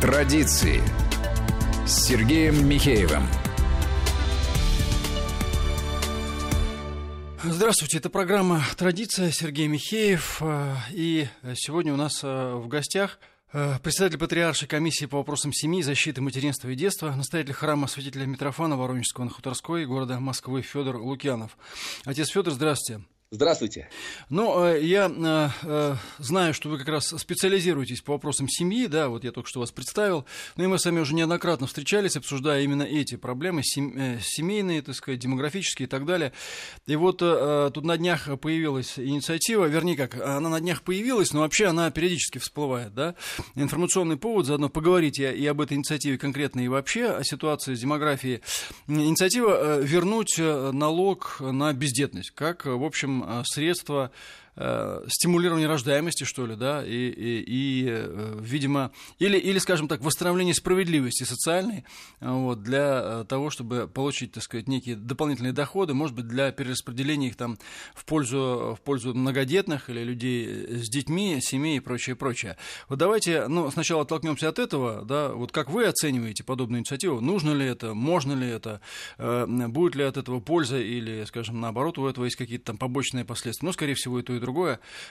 Традиции с Сергеем Михеевым. Здравствуйте, это программа «Традиция», Сергей Михеев. Э, и сегодня у нас э, в гостях э, председатель Патриаршей комиссии по вопросам семьи, защиты материнства и детства, настоятель храма святителя Митрофана Воронежского на Хуторской города Москвы Федор Лукьянов. Отец Федор, здравствуйте. Здравствуйте. Ну, э, я э, э, знаю, что вы как раз специализируетесь по вопросам семьи, да, вот я только что вас представил. Ну и мы с вами уже неоднократно встречались, обсуждая именно эти проблемы, семейные, так сказать, демографические и так далее. И вот тут на днях появилась инициатива, вернее как, она на днях появилась, но вообще она периодически всплывает, да. Информационный повод, заодно поговорить и об этой инициативе конкретно и вообще о ситуации с демографией. Инициатива вернуть налог на бездетность, как, в общем, средства э, стимулирование рождаемости, что ли, да, и, и, и э, видимо, или, или, скажем так, восстановление справедливости социальной вот, для того, чтобы получить, так сказать, некие дополнительные доходы, может быть, для перераспределения их там в пользу, в пользу многодетных или людей с детьми, семей и прочее, прочее. Вот давайте, ну, сначала оттолкнемся от этого, да, вот как вы оцениваете подобную инициативу, нужно ли это, можно ли это, будет ли от этого польза или, скажем, наоборот, у этого есть какие-то там побочные последствия, ну, скорее всего, и то, и другое.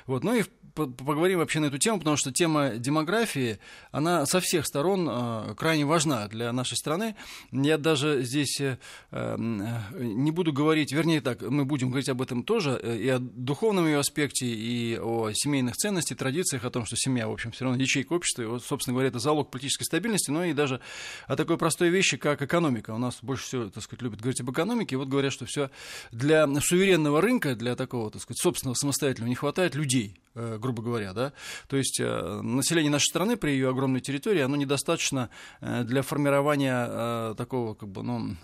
Вот. Ну и поговорим вообще на эту тему, потому что тема демографии, она со всех сторон э, крайне важна для нашей страны. Я даже здесь э, э, не буду говорить, вернее так, мы будем говорить об этом тоже, и о духовном ее аспекте, и о семейных ценностях, традициях, о том, что семья, в общем, все равно ячейка общества, и, вот, собственно говоря, это залог политической стабильности, но и даже о такой простой вещи, как экономика. У нас больше всего, так сказать, любят говорить об экономике, и вот говорят, что все для суверенного рынка, для такого, так сказать, собственного самостоятельного не хватает людей, э, грубо говоря, да. То есть э, население нашей страны при ее огромной территории, оно недостаточно э, для формирования такого, как бы, ну,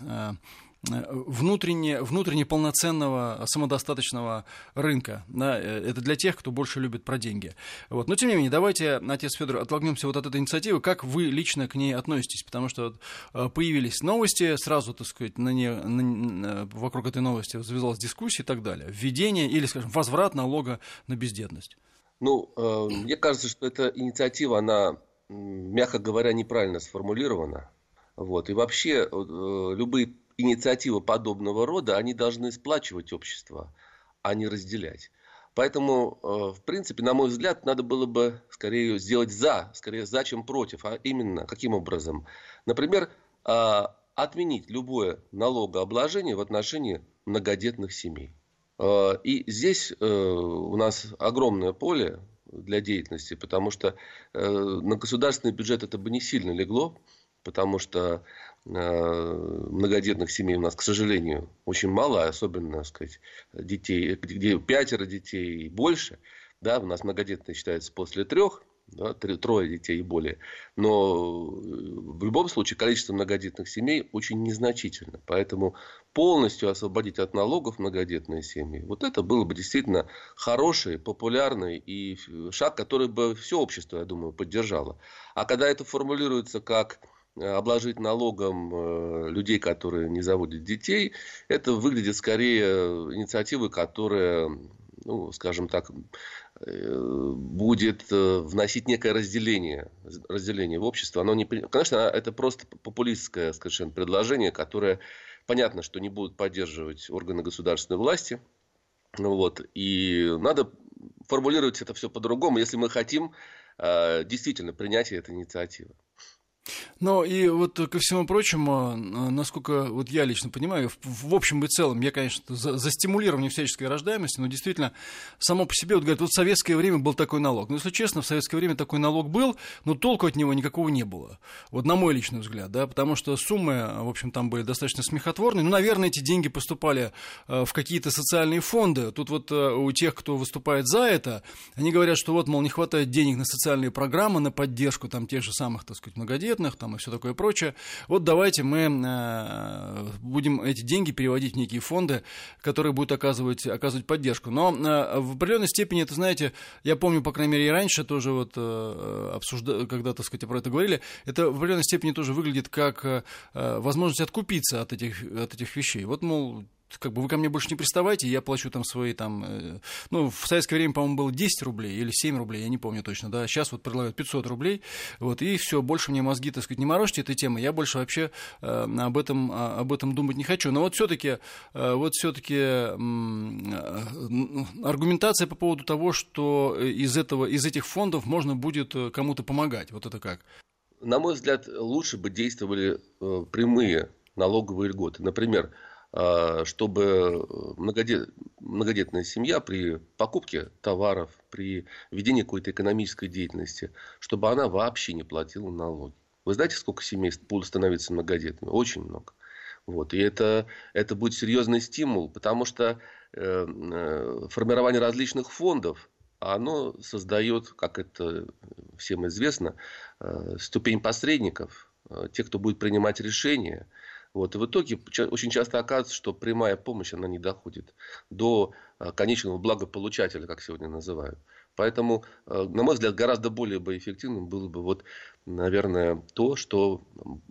внутренне, внутренне полноценного самодостаточного рынка. Да, это для тех, кто больше любит про деньги. Вот. Но тем не менее, давайте, отец Федор, оттолкнемся вот от этой инициативы. Как вы лично к ней относитесь? Потому что вот, появились новости, сразу, так сказать, на не, на, вокруг этой новости завязалась дискуссия и так далее. Введение или, скажем, возврат налога на бездетность. Ну, э, мне кажется, что эта инициатива, она, мягко говоря, неправильно сформулирована. Вот. И вообще э, любые инициативы подобного рода, они должны сплачивать общество, а не разделять. Поэтому, э, в принципе, на мой взгляд, надо было бы скорее сделать за, скорее за, чем против. А именно, каким образом? Например, э, отменить любое налогообложение в отношении многодетных семей. Э, и здесь у нас огромное поле для деятельности, потому что на государственный бюджет это бы не сильно легло, потому что многодетных семей у нас, к сожалению, очень мало, особенно, так сказать, детей, где пятеро детей и больше. Да, у нас многодетные считается после трех, да, трое детей и более. Но э, в любом случае количество многодетных семей очень незначительно. Поэтому полностью освободить от налогов многодетные семьи, вот это было бы действительно хороший, популярный и шаг, который бы все общество, я думаю, поддержало. А когда это формулируется как обложить налогом э, людей, которые не заводят детей, это выглядит скорее инициативой, которая, ну, скажем так, э, будет э, вносить некое разделение, разделение в общество. Оно не, конечно, это просто популистское совершенно предложение, которое понятно, что не будут поддерживать органы государственной власти. Вот, и надо формулировать это все по-другому, если мы хотим действительно принятия этой инициативы. Ну и вот ко всему прочему, насколько вот я лично понимаю, в, в общем и целом, я, конечно, за, за стимулирование всяческой рождаемости, но действительно, само по себе, вот говорят, вот в советское время был такой налог. Но, если честно, в советское время такой налог был, но толку от него никакого не было. Вот на мой личный взгляд, да, потому что суммы, в общем, там были достаточно смехотворные. Ну, наверное, эти деньги поступали э, в какие-то социальные фонды. Тут вот э, у тех, кто выступает за это, они говорят, что вот, мол, не хватает денег на социальные программы, на поддержку там тех же самых, так сказать, многодетных, там и все такое прочее. Вот давайте мы э, будем эти деньги переводить в некие фонды, которые будут оказывать, оказывать поддержку. Но э, в определенной степени, это, знаете, я помню, по крайней мере, и раньше тоже вот э, обсуждали, когда, так сказать, про это говорили, это в определенной степени тоже выглядит как возможность откупиться от этих, от этих вещей. Вот, мол, как бы вы ко мне больше не приставайте, я плачу там свои там, э, ну, в советское время, по-моему, было 10 рублей или 7 рублей, я не помню точно, да, сейчас вот предлагают 500 рублей, вот, и все, больше мне мозги, так сказать, не морочьте этой темы, я больше вообще э, об, этом, а, об этом думать не хочу. Но вот все-таки, э, вот все-таки э, аргументация по поводу того, что из, этого, из этих фондов можно будет э, кому-то помогать, вот это как? На мой взгляд, лучше бы действовали э, прямые налоговые льготы. Например, чтобы многодет, многодетная семья при покупке товаров, при ведении какой-то экономической деятельности, чтобы она вообще не платила налоги. Вы знаете, сколько семей будут становиться многодетными? Очень много. Вот. И это, это будет серьезный стимул, потому что э, э, формирование различных фондов, оно создает, как это всем известно, э, ступень посредников, э, тех, кто будет принимать решения, вот. И в итоге очень часто оказывается, что прямая помощь она не доходит до а, конечного благополучателя, как сегодня называют. Поэтому, а, на мой взгляд, гораздо более бы эффективным было бы, вот, наверное, то, что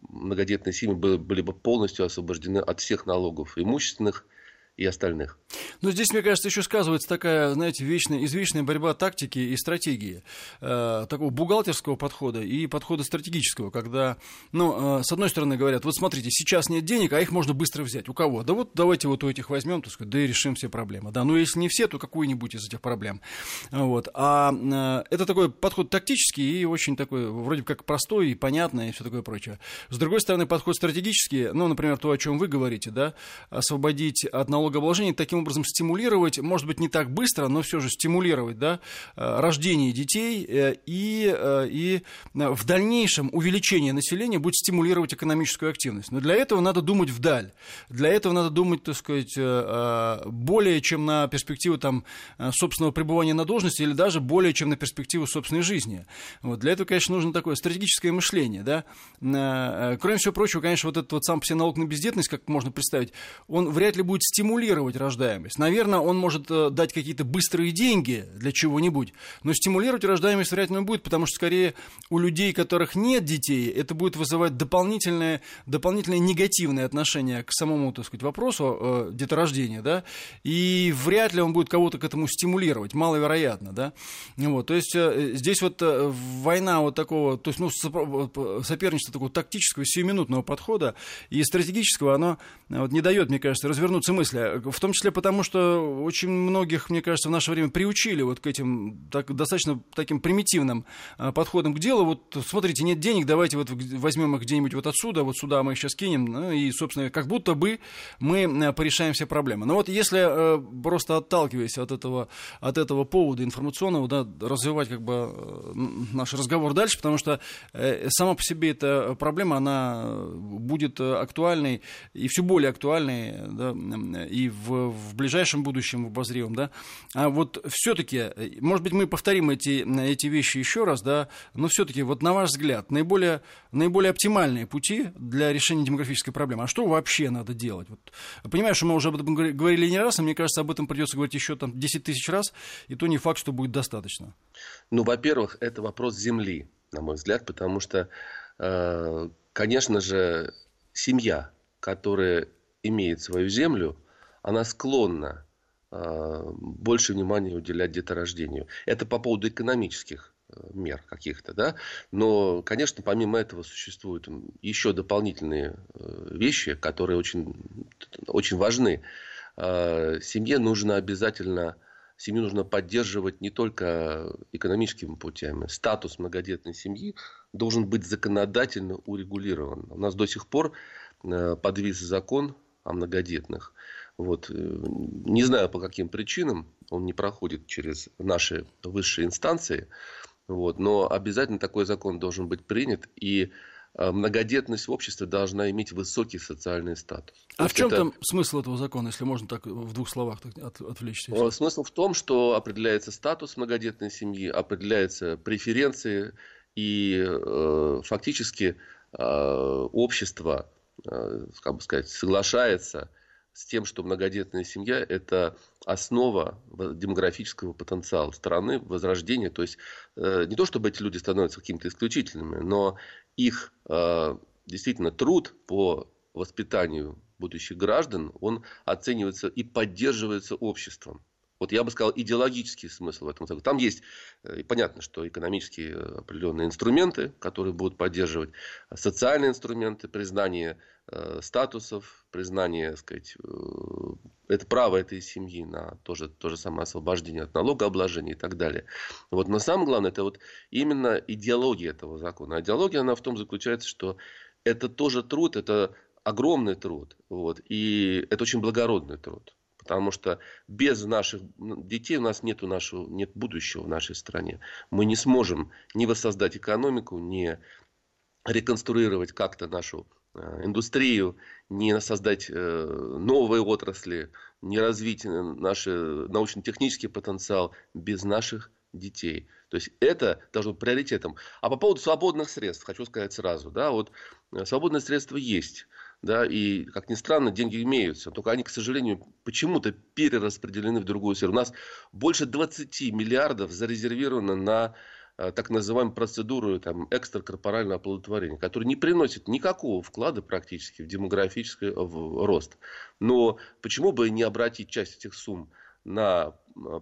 многодетные семьи были бы полностью освобождены от всех налогов имущественных и остальных. Но здесь, мне кажется, еще сказывается такая, знаете, вечная, извечная борьба тактики и стратегии, э, такого бухгалтерского подхода и подхода стратегического, когда, ну, э, с одной стороны говорят, вот смотрите, сейчас нет денег, а их можно быстро взять. У кого? Да вот давайте вот у этих возьмем, так сказать, да и решим все проблемы. Да, но если не все, то какую-нибудь из этих проблем. Вот. А э, это такой подход тактический и очень такой, вроде как простой и понятный и все такое прочее. С другой стороны, подход стратегический, ну, например, то, о чем вы говорите, да, освободить от налогов налогообложения, таким образом стимулировать, может быть, не так быстро, но все же стимулировать да, э, рождение детей э, и, э, и в дальнейшем увеличение населения будет стимулировать экономическую активность. Но для этого надо думать вдаль. Для этого надо думать, так сказать, более чем на перспективу там, собственного пребывания на должности или даже более чем на перспективу собственной жизни. Вот. Для этого, конечно, нужно такое стратегическое мышление. Да? Кроме всего прочего, конечно, вот этот вот сам себе налог на бездетность, как можно представить, он вряд ли будет стимулировать стимулировать рождаемость. Наверное, он может э, дать какие-то быстрые деньги для чего-нибудь, но стимулировать рождаемость вряд ли он будет, потому что скорее у людей, которых нет детей, это будет вызывать дополнительное, дополнительное негативное отношение к самому, так сказать, вопросу э, деторождения, да, и вряд ли он будет кого-то к этому стимулировать, маловероятно, да. Вот, то есть э, здесь вот э, война вот такого, то есть, ну, соперничество такого тактического, сиюминутного подхода и стратегического, оно вот, не дает, мне кажется, развернуться мысли в том числе потому, что очень многих, мне кажется, в наше время приучили вот к этим так, достаточно таким примитивным а, подходам к делу. Вот смотрите, нет денег, давайте вот возьмем их где-нибудь вот отсюда, вот сюда мы их сейчас кинем, ну, и, собственно, как будто бы мы а, порешаем все проблемы. Но вот если просто отталкиваясь от этого, от этого повода информационного, да, развивать как бы наш разговор дальше, потому что э, сама по себе эта проблема, она будет актуальной и все более актуальной да, и в, в ближайшем будущем, в обозримом, да, а вот все-таки, может быть, мы повторим эти, эти вещи еще раз, да, но все-таки, вот на ваш взгляд, наиболее, наиболее оптимальные пути для решения демографической проблемы, а что вообще надо делать? Вот, понимаю, что мы уже об этом говорили не раз, а мне кажется, об этом придется говорить еще там 10 тысяч раз, и то не факт, что будет достаточно. Ну, во-первых, это вопрос земли, на мой взгляд, потому что, э, конечно же, семья, которая имеет свою землю, она склонна а, больше внимания уделять деторождению. Это по поводу экономических э, мер каких-то, да. Но, конечно, помимо этого существуют еще дополнительные э, вещи, которые очень, очень важны. А, семье нужно обязательно семью нужно поддерживать не только экономическими путями. Статус многодетной семьи должен быть законодательно урегулирован. У нас до сих пор э, подвис закон о многодетных. Вот. Э, не знаю по каким причинам он не проходит через наши высшие инстанции, вот. но обязательно такой закон должен быть принят, и э, многодетность в обществе должна иметь высокий социальный статус. А в чем это... там смысл этого закона, если можно так в двух словах так от, отвлечься? Если... Смысл в том, что определяется статус многодетной семьи, определяются преференции, и э, фактически э, общество, э, как бы сказать, соглашается с тем, что многодетная семья – это основа демографического потенциала страны, возрождения. То есть э, не то, чтобы эти люди становятся какими-то исключительными, но их э, действительно труд по воспитанию будущих граждан, он оценивается и поддерживается обществом. Вот я бы сказал, идеологический смысл в этом. Там есть, э, понятно, что экономические э, определенные инструменты, которые будут поддерживать, социальные инструменты, признание э, статусов, признание, так сказать, э, это право этой семьи на то же, то же самое освобождение от налогообложения и так далее. Вот, но самое главное, это вот именно идеология этого закона. А идеология, она в том заключается, что это тоже труд, это огромный труд, вот, и это очень благородный труд. Потому что без наших детей у нас нет, нашего, нет будущего в нашей стране. Мы не сможем ни воссоздать экономику, ни реконструировать как-то нашу э, индустрию, не создать э, новые отрасли, не развить наш научно-технический потенциал без наших детей. То есть это должно быть приоритетом. А по поводу свободных средств, хочу сказать сразу, да, вот э, свободные средства есть да, и, как ни странно, деньги имеются, только они, к сожалению, почему-то перераспределены в другую сферу. У нас больше 20 миллиардов зарезервировано на э, так называемую процедуру там, экстракорпорального оплодотворения, которая не приносит никакого вклада практически в демографический в рост. Но почему бы не обратить часть этих сумм на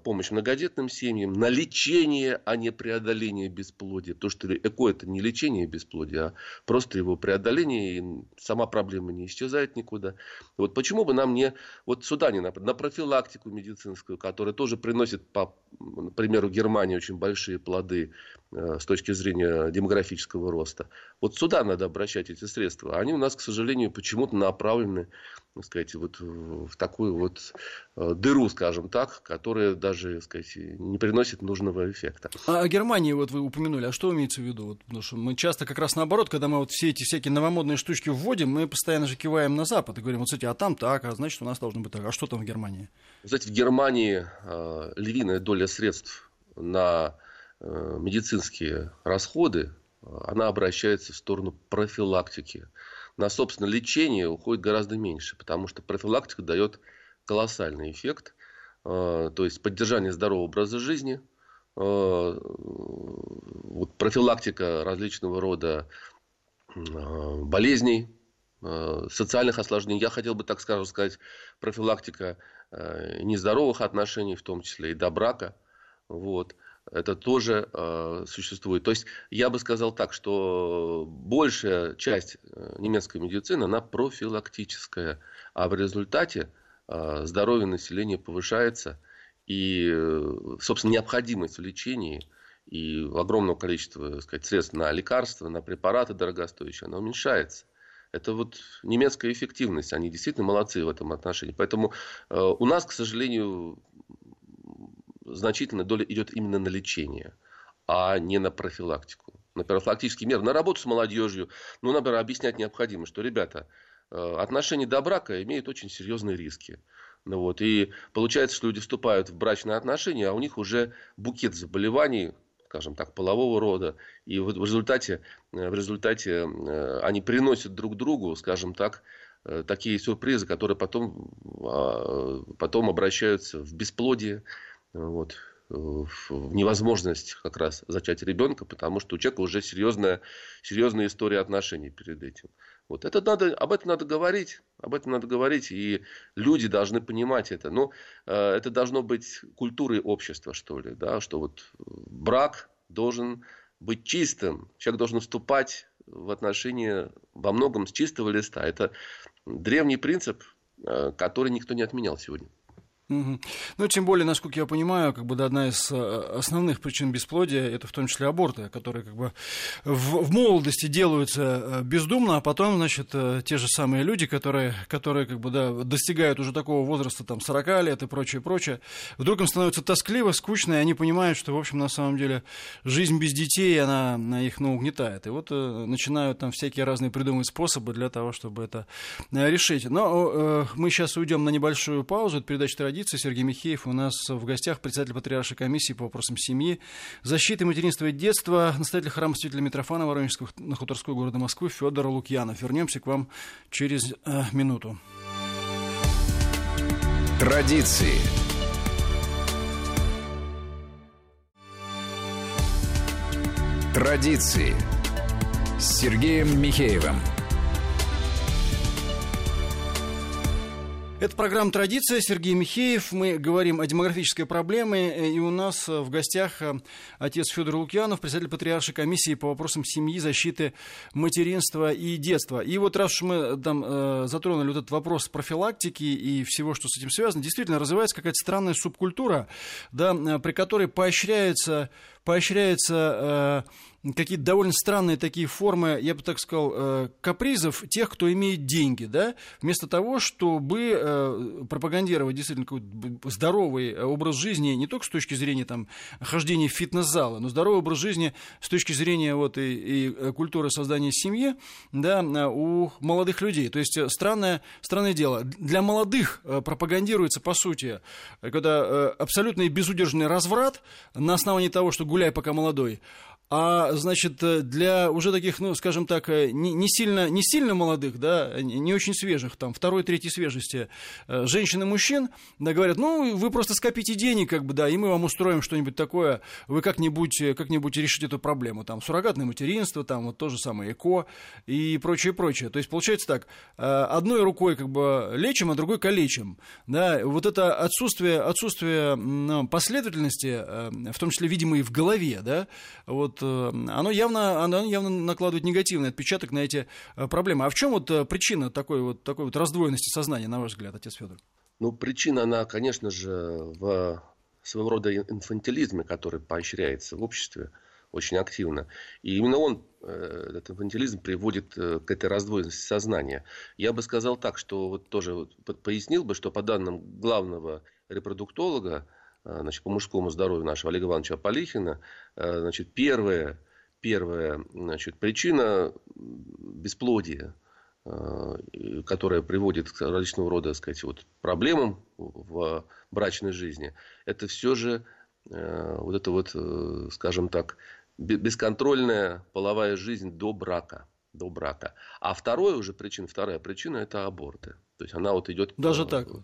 помощь многодетным семьям, на лечение, а не преодоление бесплодия. Потому что ЭКО это не лечение бесплодия, а просто его преодоление, и сама проблема не исчезает никуда. Вот почему бы нам не, вот сюда не на, на профилактику медицинскую, которая тоже приносит, по примеру, Германии очень большие плоды э, с точки зрения демографического роста. Вот сюда надо обращать эти средства. Они у нас, к сожалению, почему-то направлены так сказать, вот в такую вот э, дыру, скажем так, которая даже, так сказать, не приносит нужного эффекта. А о Германии вот вы упомянули, а что имеется в виду? Вот, потому что мы часто как раз наоборот, когда мы вот все эти всякие новомодные штучки вводим, мы постоянно же киваем на Запад и говорим, вот, кстати, а там так, а значит, у нас должно быть так. А что там в Германии? Знаете, в Германии э, львиная доля средств на э, медицинские расходы, э, она обращается в сторону профилактики на собственное лечение уходит гораздо меньше, потому что профилактика дает колоссальный эффект. Э, то есть поддержание здорового образа жизни, э, профилактика различного рода э, болезней, социальных осложнений. Я хотел бы, так скажем, сказать, профилактика нездоровых отношений, в том числе и до брака. Вот это тоже э, существует. То есть я бы сказал так, что большая часть немецкой медицины, она профилактическая, а в результате здоровье населения повышается, и, э, собственно, необходимость в лечении и огромного количества сказать, средств на лекарства, на препараты дорогостоящие, она уменьшается. Это вот немецкая эффективность. Они действительно молодцы в этом отношении. Поэтому э, у нас, к сожалению, значительная доля идет именно на лечение, а не на профилактику. На профилактические меры, на работу с молодежью. Ну, например, объяснять необходимо, что, ребята, э, отношения до брака имеют очень серьезные риски. Ну, вот, и получается, что люди вступают в брачные отношения, а у них уже букет заболеваний, скажем так, полового рода. И в результате, э, в результате э, они приносят друг другу, скажем так, такие сюрпризы, которые потом, а, потом обращаются в бесплодие, вот, в невозможность как раз зачать ребенка, потому что у человека уже серьезная, серьезная история отношений перед этим. Вот это надо, об этом надо говорить, об этом надо говорить, и люди должны понимать это. Но э, это должно быть культурой общества, что ли, да, что вот брак должен быть чистым, человек должен вступать в отношения во многом с чистого листа. Это древний принцип, э, который никто не отменял сегодня. Ну, тем более, насколько я понимаю, как бы да, одна из э, основных причин бесплодия это в том числе аборты, которые как бы в, в молодости делаются э, бездумно, а потом, значит, э, те же самые люди, которые, которые как бы да, достигают уже такого возраста, там, 40 лет и прочее, прочее, вдруг им становится тоскливо, скучно, и они понимают, что, в общем, на самом деле, жизнь без детей, она, она их, ну, угнетает. И вот начинают там всякие разные придумывать способы для того, чтобы это решить. Но э, мы сейчас уйдем на небольшую паузу, это передача традиции. Сергей Михеев у нас в гостях, председатель Патриаршей комиссии по вопросам семьи, защиты материнства и детства, настоятель храма святителя Митрофана Воронежского на Хуторской города Москвы Федор Лукьянов. Вернемся к вам через э, минуту. Традиции. Традиции с Сергеем Михеевым. Это программа «Традиция». Сергей Михеев. Мы говорим о демографической проблеме. И у нас в гостях э, отец Федор Лукьянов, председатель Патриаршей комиссии по вопросам семьи, защиты материнства и детства. И вот раз уж мы там э, затронули вот этот вопрос профилактики и всего, что с этим связано, действительно развивается какая-то странная субкультура, да, э, при которой поощряется, поощряется какие-то довольно странные такие формы, я бы так сказал, э, капризов тех, кто имеет деньги, да, вместо того, чтобы э, пропагандировать действительно какой-то здоровый образ жизни, не только с точки зрения там хождения в фитнес-залы, но здоровый образ жизни с точки зрения вот и, и э, культуры создания семьи, да, у молодых людей. То есть странное, странное дело. Для молодых пропагандируется, по сути, когда абсолютно безудержный разврат на основании того, что гуляй пока молодой, а, значит, э, для уже таких, ну, скажем так, э, не, не, сильно, не сильно молодых, да, не очень свежих, там, второй, третьей свежести, э, женщин и мужчин, да, говорят, ну, вы просто скопите денег, как бы, да, и мы вам устроим что-нибудь такое, вы как-нибудь, как-нибудь решите эту проблему, там, суррогатное материнство, там, вот то же самое ЭКО и прочее, прочее. То есть, получается так, одной рукой, как бы, лечим, а другой калечим, да, вот это отсутствие, отсутствие последовательности, в том числе, видимо, и в голове, да, вот оно явно, оно явно накладывает негативный отпечаток на эти э, проблемы. А в чем вот э, причина такой вот, такой вот раздвоенности сознания, на ваш взгляд, отец Федор? Ну, причина, она, конечно же, в своего рода инфантилизме, который поощряется в обществе очень активно. И именно он, этот инфантилизм, приводит к этой раздвоенности сознания. Я бы сказал так, что вот тоже пояснил бы, что по данным главного репродуктолога, Э, значит, по мужскому здоровью нашего Олега Ивановича Полихина, э, значит, первая, первая значит, причина бесплодия, э, которая приводит к различного рода так сказать, вот, проблемам в брачной жизни, это все же вот это вот, скажем так, бесконтрольная половая жизнь до брака. До брака. А вторая уже причина, вторая причина это аборты. То есть она вот идет. Даже так вот.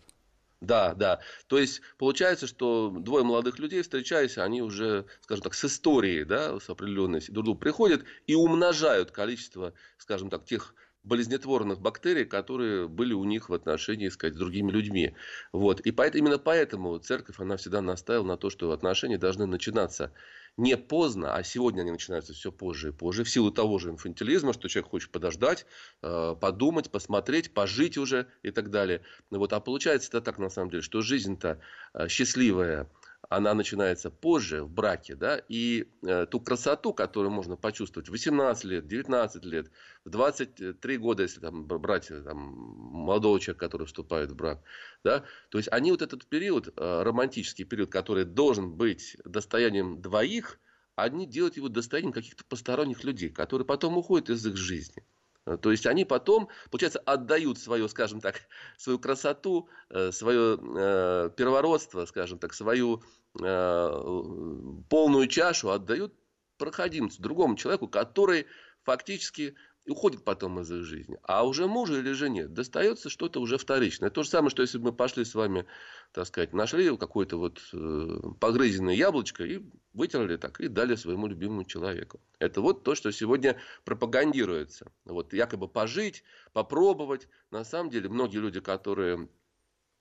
Да, да. То есть получается, что двое молодых людей, встречаясь, они уже, скажем так, с историей, да, с определенной друг другу приходят и умножают количество, скажем так, тех болезнетворных бактерий, которые были у них в отношении сказать, с другими людьми. Вот. И поэтому, именно поэтому церковь она всегда настаивала на то, что отношения должны начинаться не поздно, а сегодня они начинаются все позже и позже, в силу того же инфантилизма, что человек хочет подождать, э, подумать, посмотреть, пожить уже и так далее. Вот. А получается это так на самом деле, что жизнь-то э, счастливая, она начинается позже в браке, да, и э, ту красоту, которую можно почувствовать в 18 лет, 19 лет, в 23 года, если там брать там, молодого человека, который вступает в брак, да, то есть они вот этот период, э, романтический период, который должен быть достоянием двоих, они делают его достоянием каких-то посторонних людей, которые потом уходят из их жизни. Э, то есть они потом, получается, отдают свое, скажем так, свою красоту, э, свое э, первородство, скажем так, свою полную чашу отдают проходимцу, другому человеку, который фактически уходит потом из их жизни. А уже мужу или жене достается что-то уже вторичное. То же самое, что если бы мы пошли с вами, так сказать, нашли какое-то вот э, погрызенное яблочко и вытерли так, и дали своему любимому человеку. Это вот то, что сегодня пропагандируется. Вот якобы пожить, попробовать. На самом деле, многие люди, которые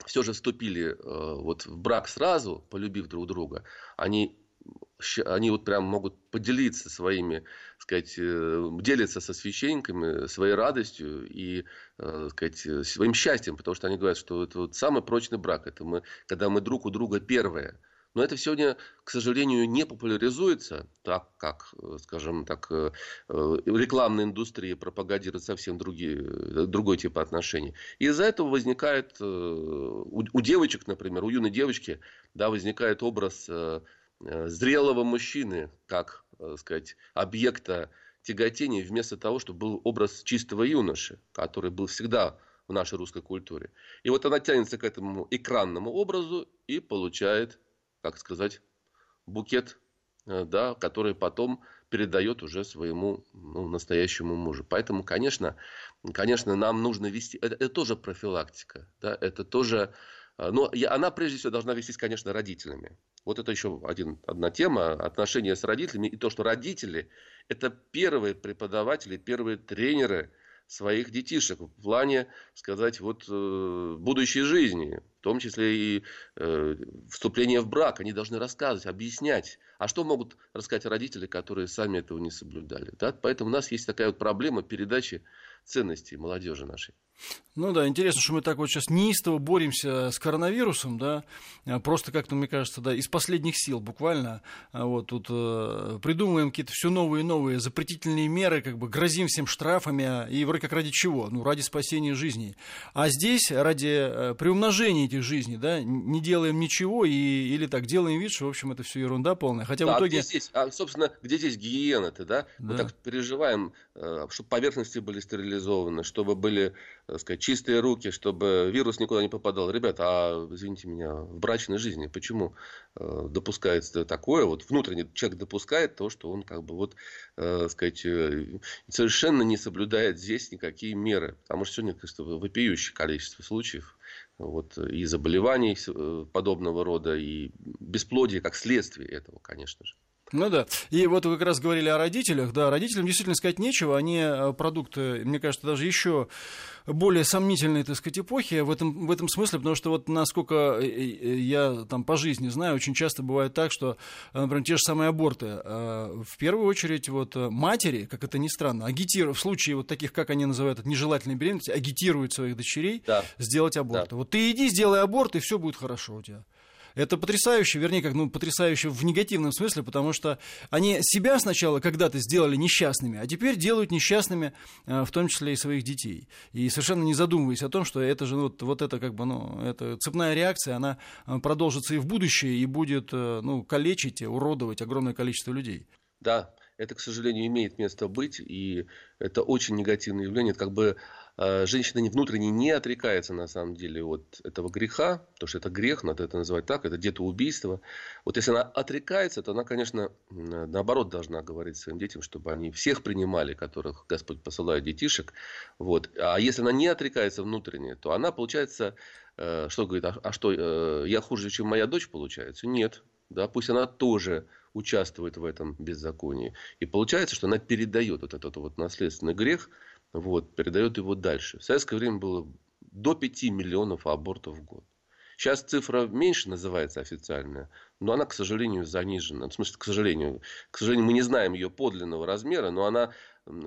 все же вступили э, вот в брак сразу, полюбив друг друга, они они вот прям могут поделиться своими, сказать, э, делиться со священниками своей радостью и, э, сказать, своим счастьем, потому что они говорят, что это вот самый прочный брак, это мы, когда мы друг у друга первые. Но это сегодня, к сожалению, не популяризуется, так как, э, скажем так, рекламная индустрия пропагандирует совсем другие, другой тип отношений. И из-за этого возникает у, девочек, например, у юной девочки, да, возникает образ Э, зрелого мужчины, как э, сказать, объекта тяготения, вместо того, чтобы был образ чистого юноши, который был всегда в нашей русской культуре. И вот она тянется к этому экранному образу и получает, как сказать, букет, э, да, который потом передает уже своему ну, настоящему мужу. Поэтому, конечно, конечно, нам нужно вести... Это, это тоже профилактика. Да, это тоже... Но она прежде всего должна вестись, конечно, родителями. Вот это еще один, одна тема, отношения с родителями. И то, что родители – это первые преподаватели, первые тренеры своих детишек в плане, сказать, вот э, будущей жизни, в том числе и э, вступление в брак. Они должны рассказывать, объяснять. А что могут рассказать родители, которые сами этого не соблюдали? Да? Поэтому у нас есть такая вот проблема передачи ценностей молодежи нашей. Ну да, интересно, что мы так вот сейчас неистово боремся с коронавирусом, да, а просто как-то, мне кажется, да, из последних сил буквально, а вот тут э, придумываем какие-то все новые и новые запретительные меры, как бы грозим всем штрафами, и вроде как ради чего? Ну, ради спасения жизней. А здесь ради э, приумножения этих жизней, да, не делаем ничего и, или так делаем вид, что, в общем, это все ерунда полная. Хотя да, в итоге... А, где здесь, а, собственно, где здесь гигиена-то, да? да? Мы так переживаем, э, чтобы поверхности были стерилизованы, чтобы были так сказать, чистые руки, чтобы вирус никуда не попадал. Ребята, а, извините меня, в брачной жизни почему э, допускается такое? Вот внутренний человек допускает то, что он как бы вот, э, сказать, э, совершенно не соблюдает здесь никакие меры. Потому что сегодня, конечно, вопиющее количество случаев вот, и заболеваний э, подобного рода, и бесплодия как следствие этого, конечно же. Ну да. И вот вы как раз говорили о родителях. Да, родителям действительно сказать нечего. Они э, продукты, мне кажется, даже еще более сомнительной, так сказать, эпохи в этом, в этом смысле, потому что вот насколько э, э, я там по жизни знаю, очень часто бывает так, что, например, те же самые аборты, в первую очередь вот матери, как это ни странно, агитируют, в случае вот таких, как они называют нежелательной беременности, агитируют своих дочерей да. сделать аборт. Да. Вот ты иди, сделай аборт, и все будет хорошо у тебя. Это потрясающе, вернее, как, ну, потрясающе в негативном смысле, потому что они себя сначала когда-то сделали несчастными, а теперь делают несчастными, э, в том числе и своих детей. И совершенно не задумываясь о том, что это же, вот, вот это как бы, ну, это цепная реакция, она э, продолжится и в будущее, и будет, э, ну, калечить, уродовать огромное количество людей. Да, это, к сожалению, имеет место быть, и это очень негативное явление. Это как бы Э, женщина внутренне не отрекается на самом деле от этого греха, потому что это грех, надо это называть так, это где-то убийство. Вот если она отрекается, то она, конечно, наоборот должна говорить своим детям, чтобы они всех принимали, которых Господь посылает детишек. Вот. А если она не отрекается внутренне, то она, получается, э, что говорит, а, а что, э, я хуже, чем моя дочь, получается? Нет. Да, пусть она тоже участвует в этом беззаконии. И получается, что она передает вот этот вот наследственный грех вот, передает его дальше. В советское время было до 5 миллионов абортов в год. Сейчас цифра меньше называется официальная, но она, к сожалению, занижена. В смысле, к сожалению, к сожалению, мы не знаем ее подлинного размера, но она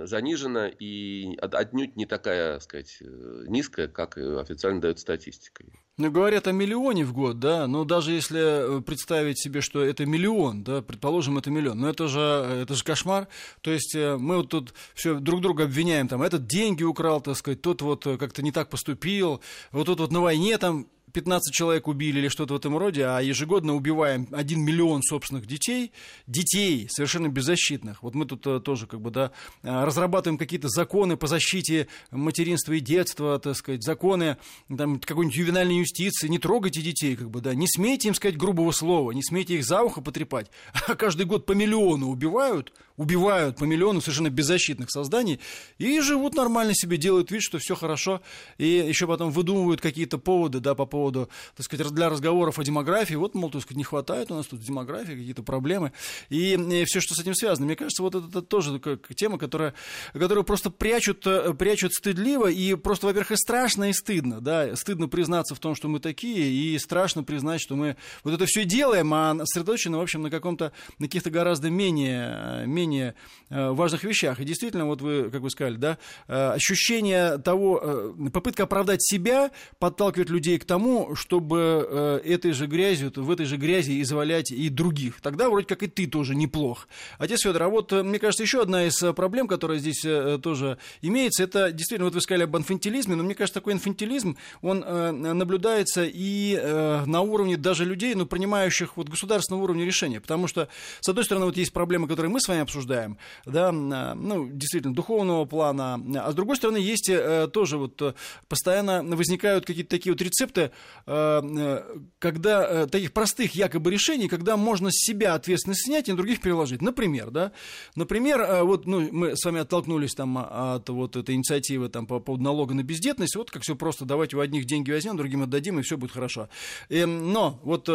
занижена и отнюдь не такая, так сказать, э, низкая, как официально дает статистика. Ну, говорят о миллионе в год, да, но даже если э, представить себе, что это миллион, да, предположим, это миллион, но это же, это же кошмар, то есть э, мы вот тут все друг друга обвиняем, там, этот деньги украл, так сказать, тот вот как-то не так поступил, вот тут вот на войне там 15 человек убили или что-то в этом роде, а ежегодно убиваем 1 миллион собственных детей, детей совершенно беззащитных. Вот мы тут э, тоже как бы, да, э, разрабатываем какие-то законы по защите материнства и детства, так сказать, законы там, какой-нибудь ювенальной юстиции. Не трогайте детей, как бы, да, не смейте им сказать грубого слова, не смейте их за ухо потрепать. А каждый год по миллиону убивают, убивают по миллиону совершенно беззащитных созданий и живут нормально себе, делают вид, что все хорошо, и еще потом выдумывают какие-то поводы, да, по поводу поводу, так сказать, для разговоров о демографии. Вот, мол, так сказать, не хватает у нас тут демографии, какие-то проблемы. И, и все, что с этим связано. Мне кажется, вот это, это тоже как тема, которая, которую просто прячут, э, прячут стыдливо. И просто, во-первых, и страшно, и стыдно. Да? Стыдно признаться в том, что мы такие, и страшно признать, что мы вот это все делаем, а сосредоточены, в общем, на каком-то, на каких-то гораздо менее, менее э, важных вещах. И действительно, вот вы, как вы сказали, да, э, ощущение того, попытка оправдать себя подталкивает людей к тому, тому, чтобы э, этой же грязью, в этой же грязи извалять и других. Тогда вроде как и ты тоже неплох. Отец Федор, а вот, э, мне кажется, еще одна из э, проблем, которая здесь тоже имеется, это действительно, вот вы сказали об инфантилизме, но мне кажется, такой инфантилизм, он наблюдается и на уровне даже людей, ну, принимающих вот государственного уровня решения. Потому что, с одной стороны, вот есть проблемы, которые мы с вами обсуждаем, да, ну, действительно, духовного плана, а с другой стороны, есть тоже вот постоянно возникают какие-то такие вот рецепты, когда таких простых якобы решений, когда можно с себя ответственность снять и на других переложить. Например, да, например, вот ну, мы с вами оттолкнулись там от вот этой инициативы там по поводу налога на бездетность, вот как все просто, давайте у одних деньги возьмем, другим отдадим, и все будет хорошо. Но вот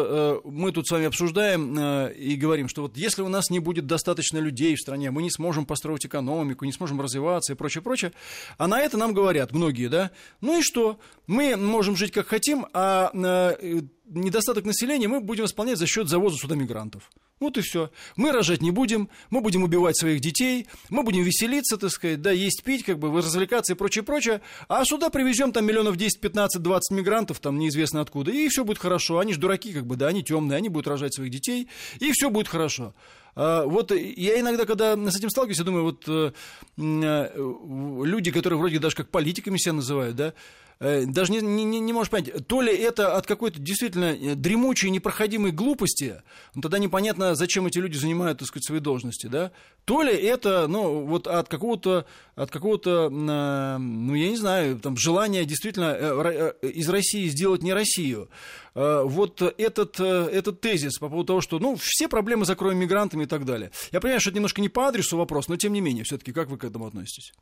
мы тут с вами обсуждаем и говорим, что вот если у нас не будет достаточно людей в стране, мы не сможем построить экономику, не сможем развиваться и прочее, прочее. А на это нам говорят многие, да, ну и что? Мы можем жить как хотим, а э, недостаток населения мы будем восполнять за счет завоза сюда мигрантов. Вот и все. Мы рожать не будем, мы будем убивать своих детей, мы будем веселиться, так сказать, да, есть, пить, как бы, развлекаться и прочее, прочее. А сюда привезем там миллионов 10, 15, 20 мигрантов, там неизвестно откуда, и все будет хорошо. Они же дураки, как бы, да, они темные, они будут рожать своих детей, и все будет хорошо. А, вот я иногда, когда с этим сталкиваюсь, я думаю, вот э, э, люди, которые вроде даже как политиками себя называют, да, даже не, не, не можешь понять, то ли это от какой-то действительно э, дремучей, непроходимой глупости, ну, тогда непонятно, зачем эти люди занимают, так сказать, свои должности, да, то ли это, ну, вот от какого-то, от какого-то, ну, я не знаю, там, желания действительно э, из России сделать не Россию. Вот этот, этот тезис по поводу того, что, ну, все проблемы закроем мигрантами и так далее. Я понимаю, что это немножко не по адресу вопрос, но тем не менее, все-таки, как вы к этому относитесь?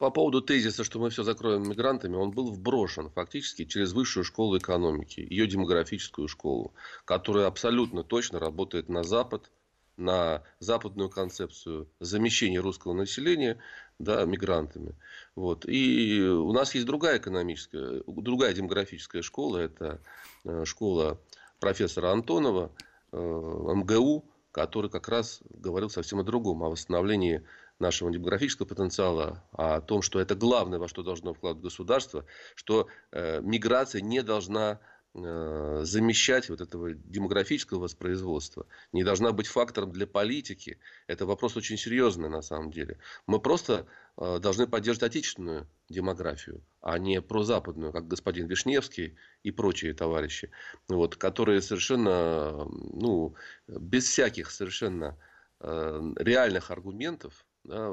По поводу тезиса, что мы все закроем мигрантами, он был вброшен фактически через высшую школу экономики, ее демографическую школу, которая абсолютно точно работает на Запад, на западную концепцию замещения русского населения да, мигрантами. Вот. И у нас есть другая экономическая, другая демографическая школа, это э, школа профессора Антонова, э, МГУ, который как раз говорил совсем о другом, о восстановлении нашего демографического потенциала, а о том, что это главное, во что должно вкладывать государство, что э, миграция не должна э, замещать вот этого демографического воспроизводства, не должна быть фактором для политики. Это вопрос очень серьезный на самом деле. Мы просто э, должны поддерживать отечественную демографию, а не прозападную, как господин Вишневский и прочие товарищи, вот, которые совершенно, ну, без всяких совершенно э, реальных аргументов да,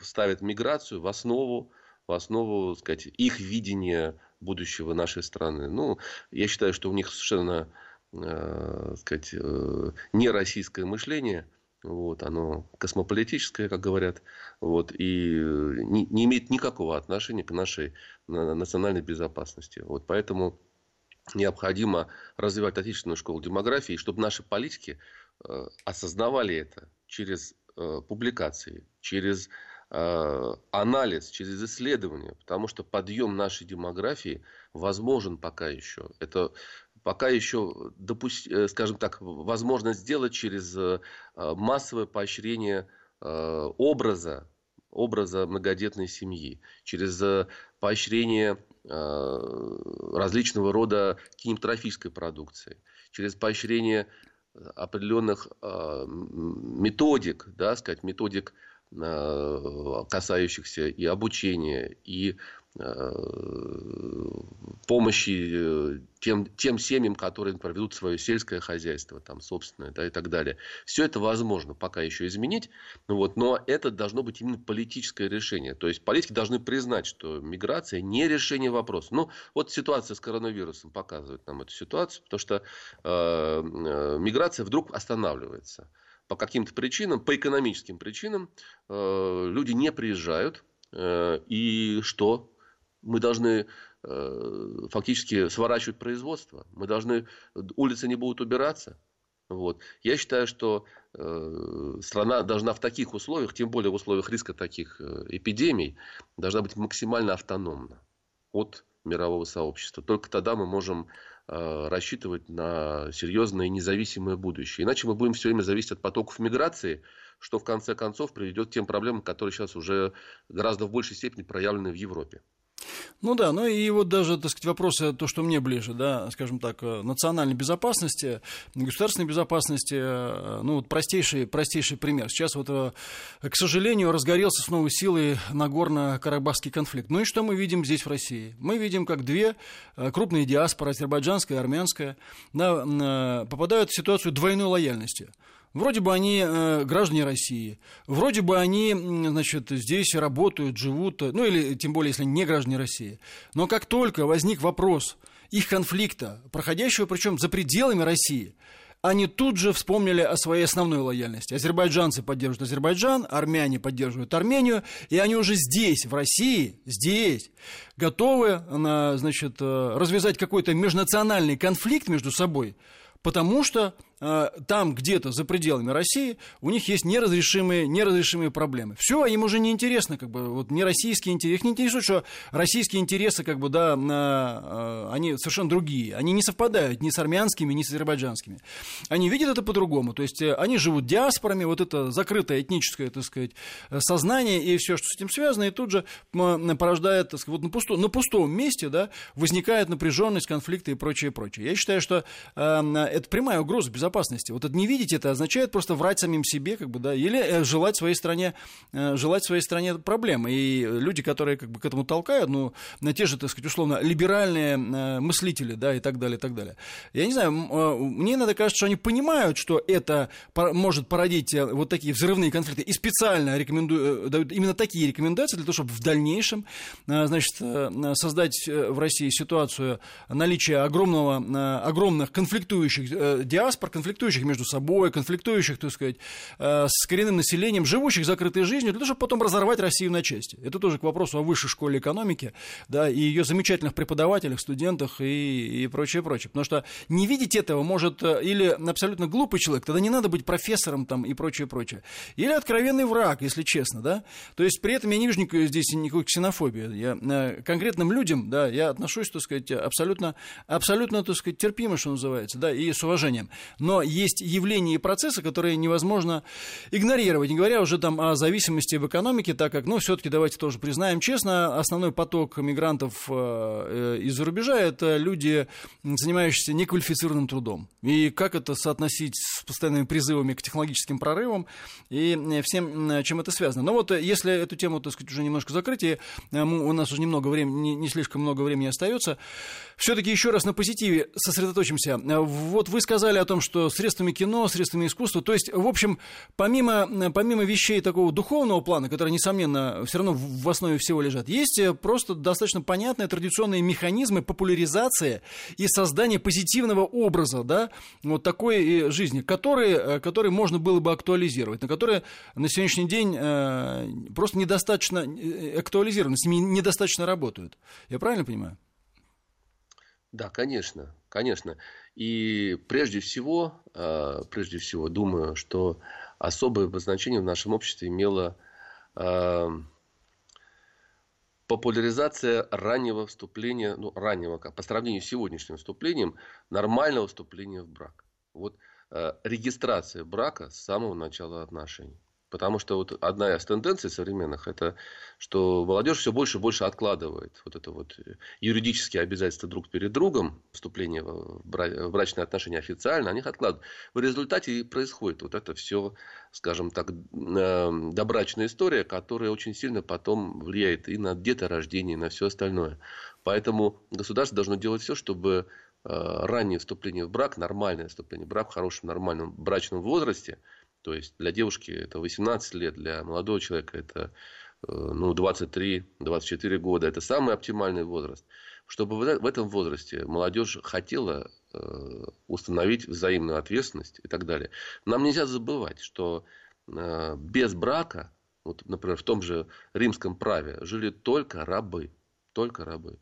ставят миграцию в основу, в основу, сказать, их видения будущего нашей страны. Ну, я считаю, что у них совершенно, э, сказать, э, не российское мышление, вот, оно космополитическое, как говорят, вот, и не, не имеет никакого отношения к нашей национальной безопасности. Вот, поэтому необходимо развивать отечественную школу демографии, чтобы наши политики э, осознавали это через Э, публикации, через э, анализ, через исследование, потому что подъем нашей демографии возможен пока еще. Это пока еще, допусть, э, скажем так, возможно сделать через массовое поощрение образа, образа многодетной семьи, через поощрение различного рода кинематографической продукции, через поощрение определенных а, методик, да, сказать, методик, а, касающихся и обучения, и помощи э, тем, тем семьям, которые проведут свое сельское хозяйство, там, собственное, да, и так далее. Все это возможно пока еще изменить, ну вот, но это должно быть именно политическое решение. То есть политики должны признать, что миграция не решение вопроса. Ну, вот ситуация с коронавирусом показывает нам эту ситуацию, потому что э, э, миграция вдруг останавливается. По каким-то причинам, по экономическим причинам, э, люди не приезжают. Э, и что? Мы должны Э, фактически сворачивать производство. Мы должны, улицы не будут убираться. Вот. Я считаю, что э, страна должна в таких условиях, тем более в условиях риска таких э, эпидемий, должна быть максимально автономна от мирового сообщества. Только тогда мы можем э, рассчитывать на серьезное и независимое будущее. Иначе мы будем все время зависеть от потоков миграции, что в конце концов приведет к тем проблемам, которые сейчас уже гораздо в большей степени проявлены в Европе. Ну да, ну и вот даже, так сказать, вопросы, то, что мне ближе, да, скажем так, э, национальной безопасности, государственной безопасности, э, ну вот простейший, простейший пример. Сейчас вот, э, к сожалению, разгорелся с новой силой Нагорно-Карабахский конфликт. Ну и что мы видим здесь в России? Мы видим, как две крупные диаспоры, азербайджанская и армянская, да, попадают в ситуацию двойной лояльности. Вроде бы они э, граждане России, вроде бы они, значит, здесь работают, живут, ну или тем более, если не граждане России. Но как только возник вопрос их конфликта, проходящего причем за пределами России, они тут же вспомнили о своей основной лояльности. Азербайджанцы поддерживают Азербайджан, армяне поддерживают Армению, и они уже здесь, в России, здесь, готовы значит, э, развязать какой-то межнациональный конфликт между собой, потому что э, там где-то за пределами России у них есть неразрешимые, неразрешимые проблемы. Все, им уже не интересно, как бы, вот не российские интересы, их не интересует, что российские интересы, как бы, да, э, они совершенно другие, они не совпадают ни с армянскими, ни с азербайджанскими. Они видят это по-другому, то есть э, они живут диаспорами, вот это закрытое этническое, так сказать, сознание и все, что с этим связано, и тут же порождает, так сказать, вот на, пусто, на пустом месте, да, возникает напряженность, конфликты и прочее, прочее. Я считаю, что это прямая угроза безопасности. Вот это не видеть это означает просто врать самим себе, как бы, да, или э, желать своей стране, э, желать своей стране проблемы. И люди, которые как бы к этому толкают, ну, на те же, так сказать, условно, либеральные э, мыслители, да, и так далее, и так далее. Я не знаю, мне иногда кажется, что они понимают, что это может породить вот такие взрывные конфликты, и специально рекомендуют, дают именно такие рекомендации для того, чтобы в дальнейшем, значит, создать в России ситуацию наличия огромного, огромных конфликтующих диаспор, конфликтующих между собой, конфликтующих, так сказать, э, с коренным населением, живущих закрытой жизнью, для того, чтобы потом разорвать Россию на части. Это тоже к вопросу о высшей школе экономики, да, и ее замечательных преподавателях, студентах и, и прочее, прочее. Потому что не видеть этого может э, или абсолютно глупый человек, тогда не надо быть профессором там и прочее, прочее. Или откровенный враг, если честно, да. То есть при этом я не вижу никакой, здесь никакой ксенофобии. Я э, конкретным людям, да, я отношусь, так сказать, абсолютно, абсолютно, так сказать, терпимо, что называется, да, и с уважением. Но есть явления и процессы, которые невозможно игнорировать, не говоря уже там о зависимости в экономике, так как, ну, все-таки давайте тоже признаем честно, основной поток мигрантов э, э, из-за рубежа – это люди, занимающиеся неквалифицированным трудом. И как это соотносить с постоянными призывами к технологическим прорывам и э, всем, чем это связано. Но вот если эту тему, так сказать, уже немножко закрыть, и у нас уже немного времени, не, не слишком много времени остается, все-таки еще раз на позитиве сосредоточимся. Вот вы сказали о том, что средствами кино, средствами искусства, то есть, в общем, помимо, помимо вещей такого духовного плана, которые, несомненно, все равно в основе всего лежат, есть просто достаточно понятные традиционные механизмы популяризации и создания позитивного образа, да, вот такой жизни, которые, которые можно было бы актуализировать, на которые на сегодняшний день э, просто недостаточно э, актуализированы, с ними недостаточно работают. Я правильно понимаю? Да, конечно, конечно. И прежде всего, а, прежде всего, думаю, что особое значение в нашем обществе имело а, популяризация раннего вступления, ну, раннего, по сравнению с сегодняшним вступлением, нормального вступления в брак. Вот а, регистрация брака с самого начала отношений. Потому что вот одна из тенденций современных, это что молодежь все больше и больше откладывает вот это вот э, юридические обязательства друг перед другом, вступление в брачные отношения официально, они их откладывают. В результате и происходит вот это все, скажем так, эм, добрачная история, которая очень сильно потом влияет и на деторождение, и на все остальное. Поэтому государство должно делать все, чтобы э, раннее вступление в брак, нормальное вступление в брак в хорошем нормальном брачном возрасте – то есть для девушки это 18 лет, для молодого человека это э, ну, 23-24 года. Это самый оптимальный возраст. Чтобы в этом возрасте молодежь хотела э, установить взаимную ответственность и так далее. Нам нельзя забывать, что э, без брака, вот, например, в том же римском праве жили только рабы. Только рабы.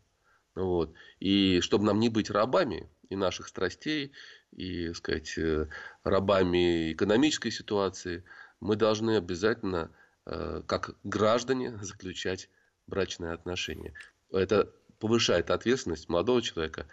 Вот. И чтобы нам не быть рабами и наших страстей, и, сказать, э, рабами экономической ситуации, мы должны обязательно, э, как граждане, заключать брачные отношения. Это повышает ответственность молодого человека,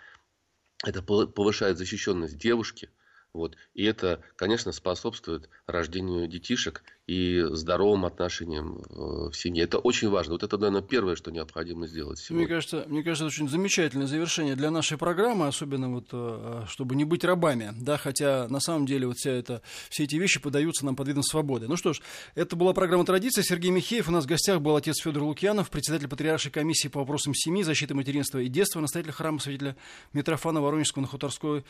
это повышает защищенность девушки, вот. И это, конечно, способствует рождению детишек и здоровым отношениям в семье. Это очень важно. Вот это, наверное, первое, что необходимо сделать сегодня. Мне кажется, мне кажется, это очень замечательное завершение для нашей программы, особенно вот, э, чтобы не быть рабами, да, хотя на самом деле вот вся это, все эти вещи подаются нам под видом свободы. Ну что ж, это была программа «Традиция». Сергей Михеев. У нас в гостях был отец Федор Лукьянов, председатель Патриаршей комиссии по вопросам семьи, защиты материнства и детства, настоятель храма святителя Митрофана Воронежского на Хуторской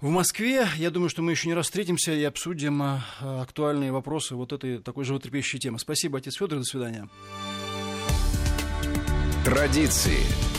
в Москве. Я думаю, что мы еще не раз встретимся и обсудим э, актуальные вопросы вот этой такой животрепещущей темы. Спасибо, отец Федор, до свидания. Традиции.